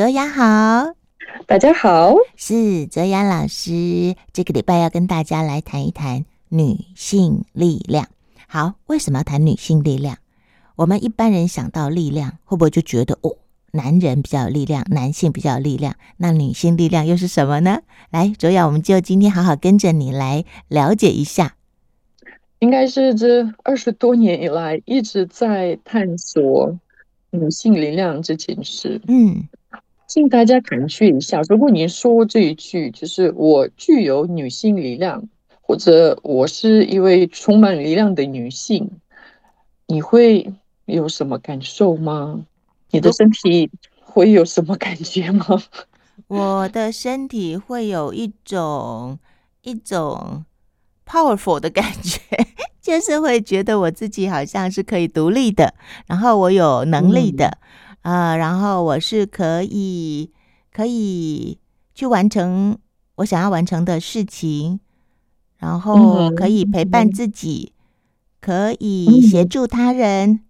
卓雅好，大家好，是卓雅老师。这个礼拜要跟大家来谈一谈女性力量。好，为什么要谈女性力量？我们一般人想到力量，会不会就觉得哦，男人比较有力量，男性比较有力量？那女性力量又是什么呢？来，卓雅，我们就今天好好跟着你来了解一下。应该是这二十多年以来一直在探索女性力量这件事。嗯，请大家感觉一下，如果您说这一句，就是我具有女性力量，或者我是一位充满力量的女性，你会有什么感受吗？你的身体会有什么感觉吗？我的身体会有一种一种。powerful 的感觉，就是会觉得我自己好像是可以独立的，然后我有能力的，呃，然后我是可以可以去完成我想要完成的事情，然后可以陪伴自己，嗯、可以协助他人，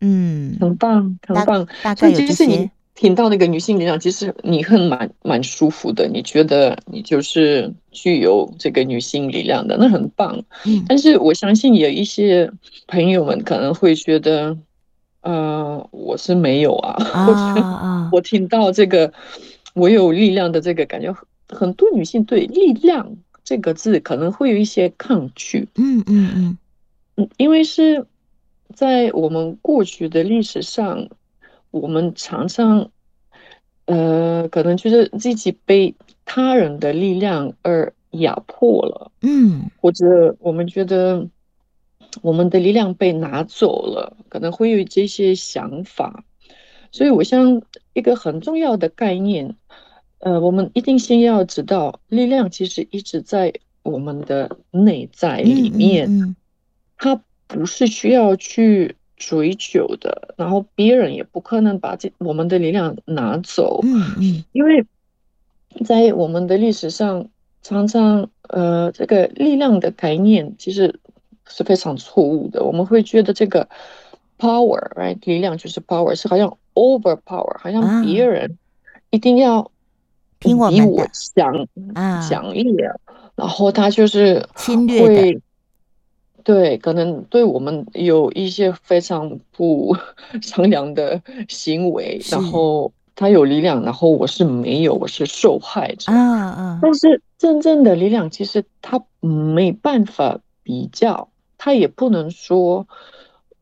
嗯，很棒，很棒，大概有这些。听到那个女性力量，其实你很蛮蛮舒服的，你觉得你就是具有这个女性力量的，那很棒。嗯，但是我相信有一些朋友们可能会觉得，呃，我是没有啊，啊或者我听到这个我有力量的这个感觉，很多女性对“力量”这个字可能会有一些抗拒。嗯嗯嗯嗯，因为是在我们过去的历史上。我们常常，呃，可能就是自己被他人的力量而压迫了，嗯，或者我们觉得我们的力量被拿走了，可能会有这些想法。所以，我想一个很重要的概念，呃，我们一定先要知道，力量其实一直在我们的内在里面，嗯嗯嗯，它不是需要去。追求的，然后别人也不可能把这我们的力量拿走。嗯嗯，因为在我们的历史上，常常呃，这个力量的概念其实是非常错误的。我们会觉得这个 power，right，力量就是 power，是好像 overpower，好像别人一定要比我强强烈，然后他就是侵略的。对，可能对我们有一些非常不 善良的行为，然后他有力量，然后我是没有，我是受害者。但是真正的力量，其实他没办法比较，他也不能说，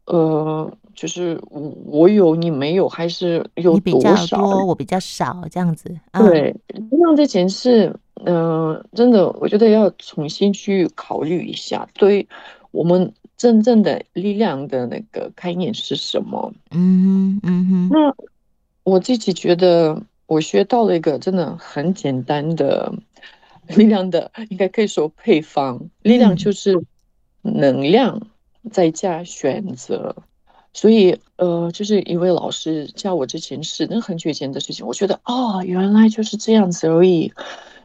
呃，就是我有你没有，还是有多少，你比较多，我比较少这样子。对，力量这件事，嗯、呃，真的，我觉得要重新去考虑一下。对。我们真正的力量的那个概念是什么？嗯嗯哼。那我自己觉得，我学到了一个真的很简单的 力量的，应该可以说配方。力量就是能量再加选择。所以，呃，就是一位老师教我之前是，那很久以前的事情，我觉得哦，原来就是这样子而已。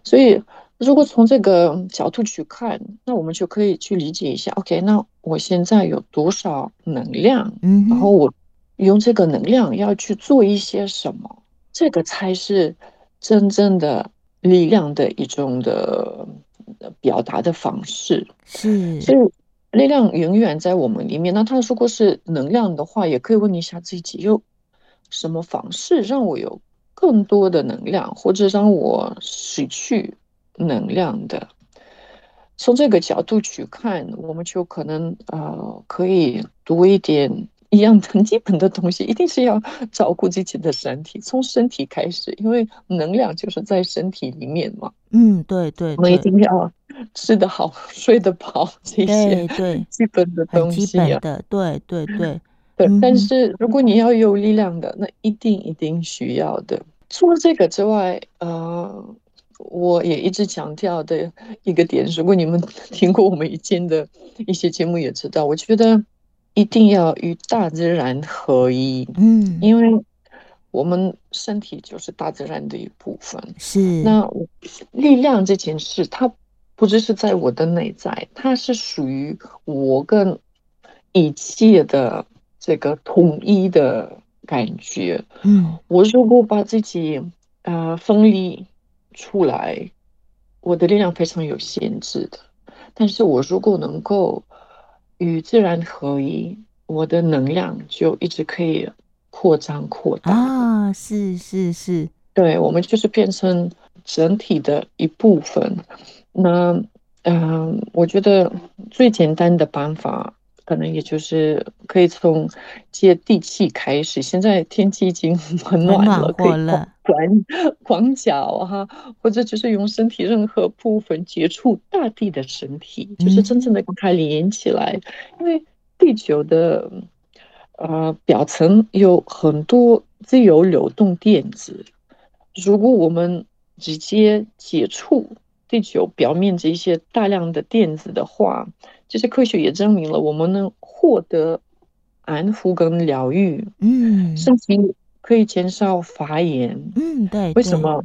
所以。如果从这个角度去看，那我们就可以去理解一下。OK，那我现在有多少能量？嗯，然后我用这个能量要去做一些什么？这个才是真正的力量的一种的表达的方式。是，所以力量永远在我们里面。那他如果是能量的话，也可以问一下自己，有什么方式让我有更多的能量，或者让我失去能量的，从这个角度去看，我们就可能呃可以多一点一样很基本的东西，一定是要照顾自己的身体，从身体开始，因为能量就是在身体里面嘛。嗯，对对，对，我们一定要吃得好、睡得饱，这些对 基本的东西啊。对对对对，对。但是如果你要有力量的，那一定一定需要的。除了这个之外，呃。我也一直强调的一个点，如果你们 听过我们以前的一些节目，也知道，我觉得一定要与大自然合一。嗯，因为我们身体就是大自然的一部分。是。那力量这件事，它不只是在我的内在，它是属于我跟一切的这个统一的感觉。嗯，我如果把自己呃分离出来，我的力量非常有限制的。但是我如果能够与自然合一，我的能量就一直可以扩张扩大。啊，是是是，对，我们就是变成整体的一部分。那嗯，我觉得最简单的办法，可能也就是可以从接地气开始。现在天气已经 很暖了，暖和了，可以光光脚哈，或者就是用身体任何部分接触大地的身体，就是真正的跟它连起来。嗯、因为地球的呃表层有很多自由流动电子，如果我们直接接触。地球表面这一些大量的电子的话，其实科学也证明了，我们能获得安抚跟疗愈，嗯，甚至可以减少发炎，嗯，对。为什么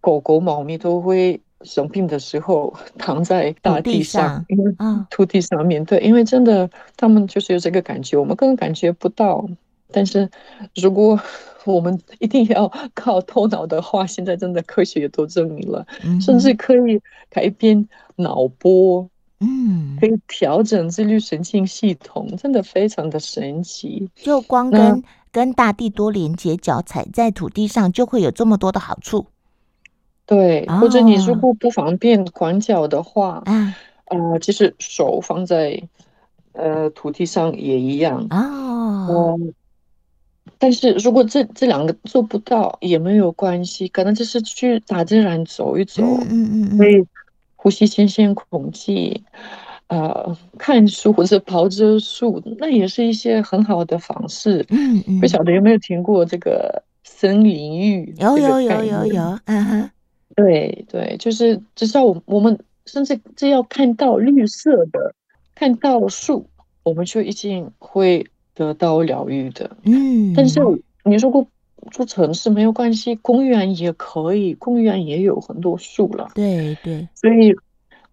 狗狗、猫咪都会生病的时候 躺在大地上，因为土地上面对，因为真的他们就是有这个感觉，我们根本感觉不到。但是如果 我们一定要靠头脑的话，现在真的科学也都证明了，嗯、甚至可以改变脑波，嗯，可以调整自律神经系统，真的非常的神奇。就光跟跟大地多连接，脚踩在土地上，就会有这么多的好处。对，或者你如果不方便管脚的话，啊、哦呃，其实手放在呃土地上也一样啊。哦呃但是如果这这两个做不到也没有关系，可能就是去大自然走一走，嗯嗯嗯，可以呼吸新鲜空气，呃，看书或者刨着树，那也是一些很好的方式。嗯嗯，不晓得有没有听过这个森林浴？有有有有有，嗯哼，对对，就是至少我我们甚至只要看到绿色的，看到树，我们就一定会。得到疗愈的，嗯，但是你说过住城市没有关系，公园也可以，公园也有很多树了，对对，所以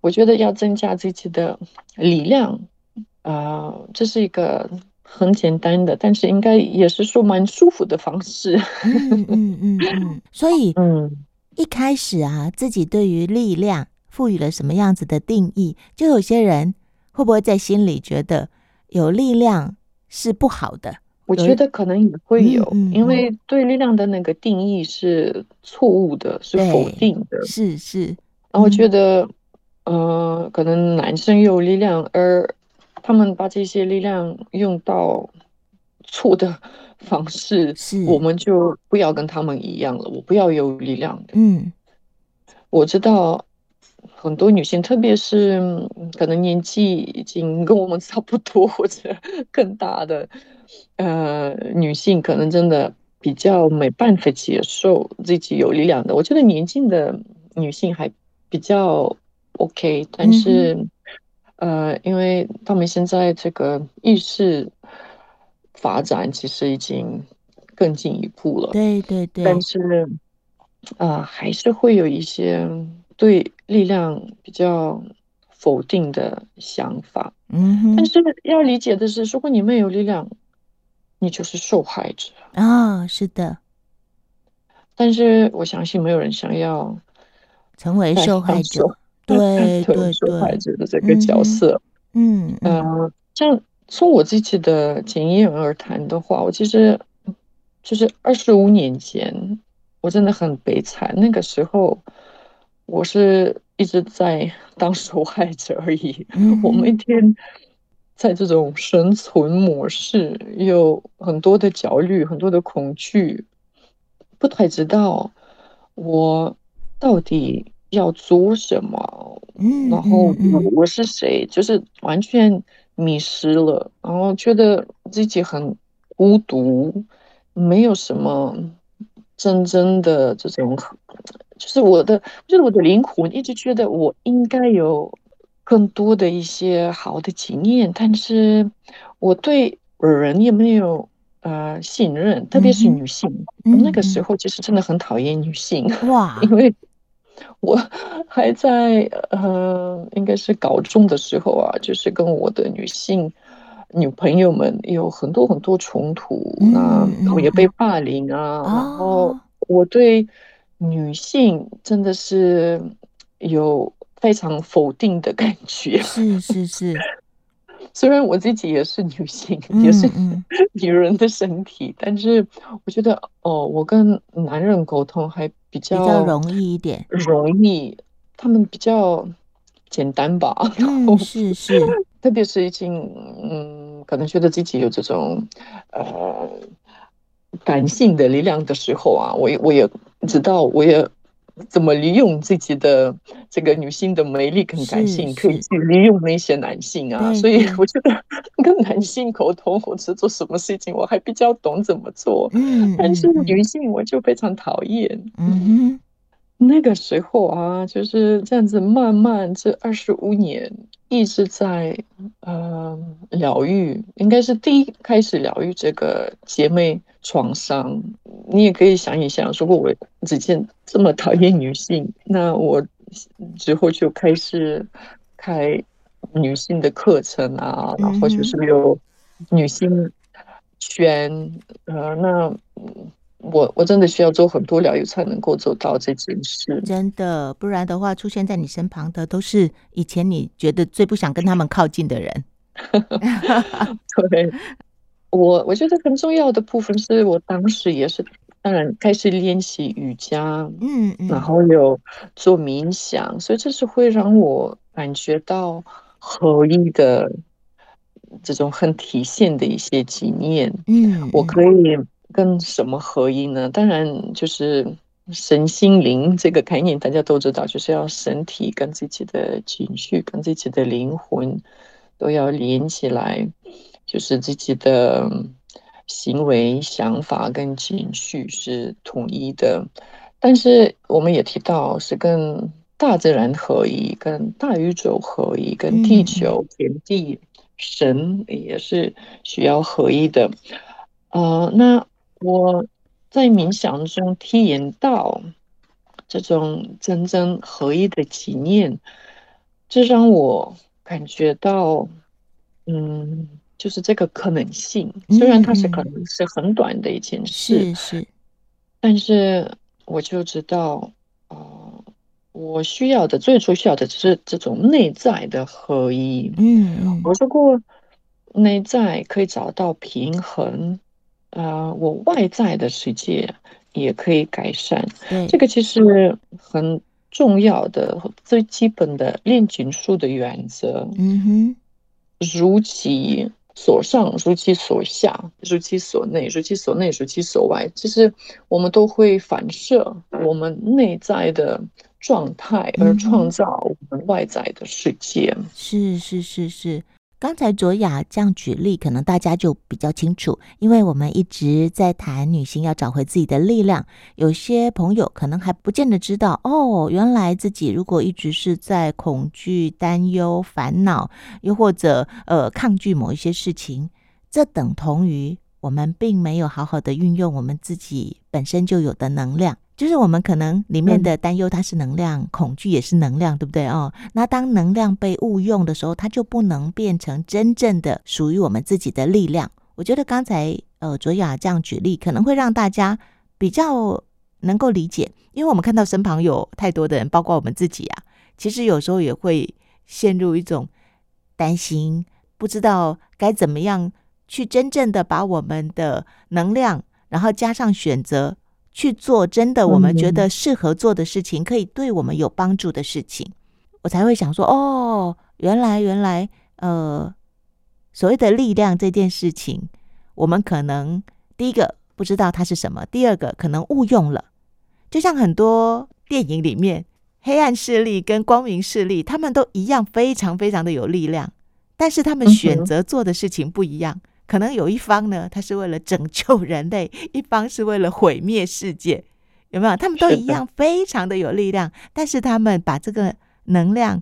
我觉得要增加自己的力量，啊、呃，这是一个很简单的，但是应该也是说蛮舒服的方式，嗯嗯嗯嗯，所以嗯，一开始啊，自己对于力量赋予了什么样子的定义，就有些人会不会在心里觉得有力量是不好的，我觉得可能也会有，嗯嗯、因为对力量的那个定义是错误的，是否定的，是是。然后我觉得，嗯、呃，可能男生有力量，而他们把这些力量用到错的 方式，是我们就不要跟他们一样了。我不要有力量的，嗯，我知道。很多女性，特别是可能年纪已经跟我们差不多 或者更大的，呃，女性，可能真的比较没办法接受自己有力量的。我觉得年轻的女性还比较 OK，但是，嗯、呃，因为他们现在这个意识发展其实已经更进一步了，对对对，但是，啊、呃，还是会有一些。对力量比较否定的想法，嗯，但是要理解的是，如果你没有力量，你就是受害者。啊，是的。但是我相信没有人想要成为受害者，对对对，受害者的这个角色，嗯。嗯，呃，像从我自己的经验而谈的话，我其实就是二十五年前，我真的很悲惨，那个时候。我是一直在 当受害者而已。我每天在这种生存模式，有很多的焦虑，很多的恐惧，不太知道我到底要做什么。然后我是谁，就是完全迷失了，然后觉得自己很孤独，没有什么真正的这种。就是我的，就是我的灵魂一直觉得我应该有更多的一些好的经验，但是我对人也没有呃信任，特别是女性。嗯、那个时。候其实真的很讨厌女性哇，因为我还在呃应该是高中的时候啊，就是跟我的女性女朋友们有很多很多冲突，嗯、那我也被霸凌啊，嗯、然后我对女性真的是有非常否定的感觉。是是是，虽然我自己也是女性，嗯、也是 女人的身体，但是我觉得哦，我跟男人沟通还比较比较容易一点，容易，他们比较简单吧。嗯，是是。特别是已经嗯，可能觉得自己有这种呃感性的力量的时候啊，我也我也知道，我也怎么利用自己的这个女性的魅力跟感性，可以去利用那些男性啊。所以我觉得跟男性沟通或者做什么事情，我还比较懂怎么做。嗯，但是女性我就非常讨厌。嗯。那个时候啊，就是这样子，慢慢这二十五年一直在呃疗愈，应该是第一开始疗愈这个姐妹创伤。你也可以想一想，如果我之前这么讨厌女性，那我之后就开始开女性的课程啊，然后就是有女性圈，呃，那。我我真的需要做很多疗愈，才能够做到这件事。真的，不然的话，出现在你身旁的都是以前你觉得最不想跟他们靠近的人。对，我我觉得很重要的部分是我当时也是，当然开始练习瑜伽，嗯，嗯，然后有做冥想，所以这是会让我感觉到合一的这种很体现的一些经验。嗯，我可以。跟什么合一呢？当然就是身心灵这个概念，大家都知道，就是要身体跟自己的情绪、跟自己的灵魂都要连起来，就是自己的行为、想法跟情绪是统一的。但是我们也提到，是跟大自然合一、跟大宇宙合一、跟地球、天地、神也是需要合一的。呃，那。我在冥想中体验到这种真正合一的经验，这让我感觉到，嗯，就是这个可能性。虽然它是可能是很短的一件事，嗯、是是，但是我就知道，呃，我需要的最初需要的就是这种内在的合一。嗯，我说过，内在可以找到平衡。啊、呃，我外在的世界也可以改善。对，这个其实很重要的、最基本的炼金术的原则。嗯哼，如其所上，如其所下，如其所内，如其所内，如其所外。其实我们都会反射我们内在的状态，而创造我们外在的世界。嗯、是是是是。刚才卓雅这样举例，可能大家就比较清楚，因为我们一直在谈女性要找回自己的力量。有些朋友可能还不见得知道，哦，原来自己如果一直是在恐惧、担忧、烦恼，又或者呃抗拒某一些事情，这等同于我们并没有好好的运用我们自己本身就有的能量。就是我们可能里面的担忧，它是能量；嗯、恐惧也是能量，对不对哦？那当能量被误用的时候，它就不能变成真正的属于我们自己的力量。我觉得刚才呃卓雅这样举例，可能会让大家比较能够理解，因为我们看到身旁有太多的人，包括我们自己啊，其实有时候也会陷入一种担心，不知道该怎么样去真正的把我们的能量，然后加上选择。去做真的我们觉得适合做的事情，可以对我们有帮助的事情，我才会想说哦，原来原来呃，所谓的力量这件事情，我们可能第一个不知道它是什么，第二个可能误用了。就像很多电影里面，黑暗势力跟光明势力，他们都一样非常非常的有力量，但是他们选择做的事情不一样。可能有一方呢，他是为了拯救人类；一方是为了毁灭世界，有没有？他们都一样，非常的有力量，但是他们把这个能量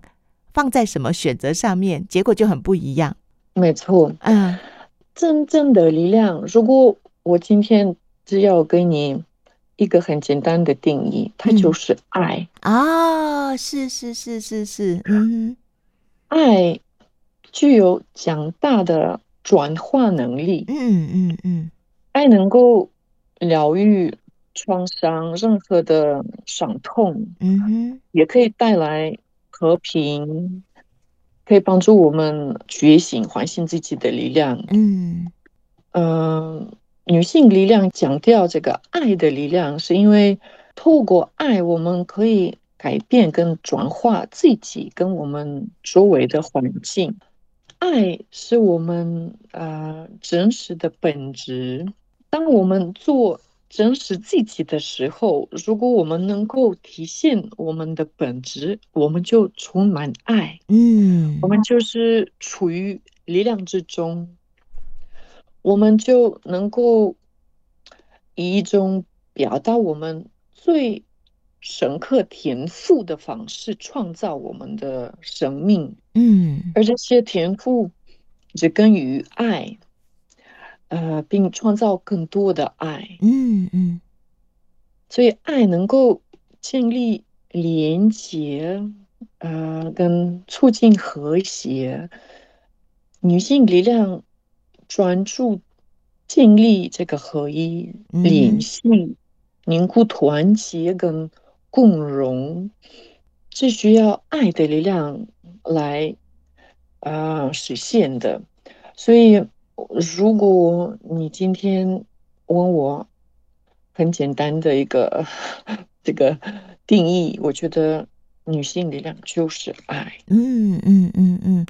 放在什么选择上面，结果就很不一样。没错，嗯，真正的力量，如果我今天只要给你一个很简单的定义，它就是爱啊、嗯哦！是是是是是，嗯，爱具有强大的。转化能力。嗯嗯嗯，爱能够疗愈创伤，任何的伤痛。嗯哼，也可以带来和平，可以帮助我们觉醒、唤醒自己的力量。嗯嗯、呃，女性力量强调这个爱的力量，是因为透过爱，我们可以。改变跟转化自己跟我们周围的环境，爱是我们呃真实的本质。当我们做真实自己的时候，如果我们能够体现我们的本质，我们就充满爱。嗯，我们就是处于力量之中，我们就能够以一种表达我们最。深刻天赋的方式创造我们的生命，嗯，而这些天赋植根于爱，呃，并创造更多的爱，嗯嗯，所以爱能够建立连接，呃，跟促进和谐。女性力量专注建立这个合一联系，凝固团结跟。共融是需要爱的力量来啊、实现的，所以如果你今天问我很简单的一个这个定义，我觉得女性力量就是爱。嗯嗯嗯嗯，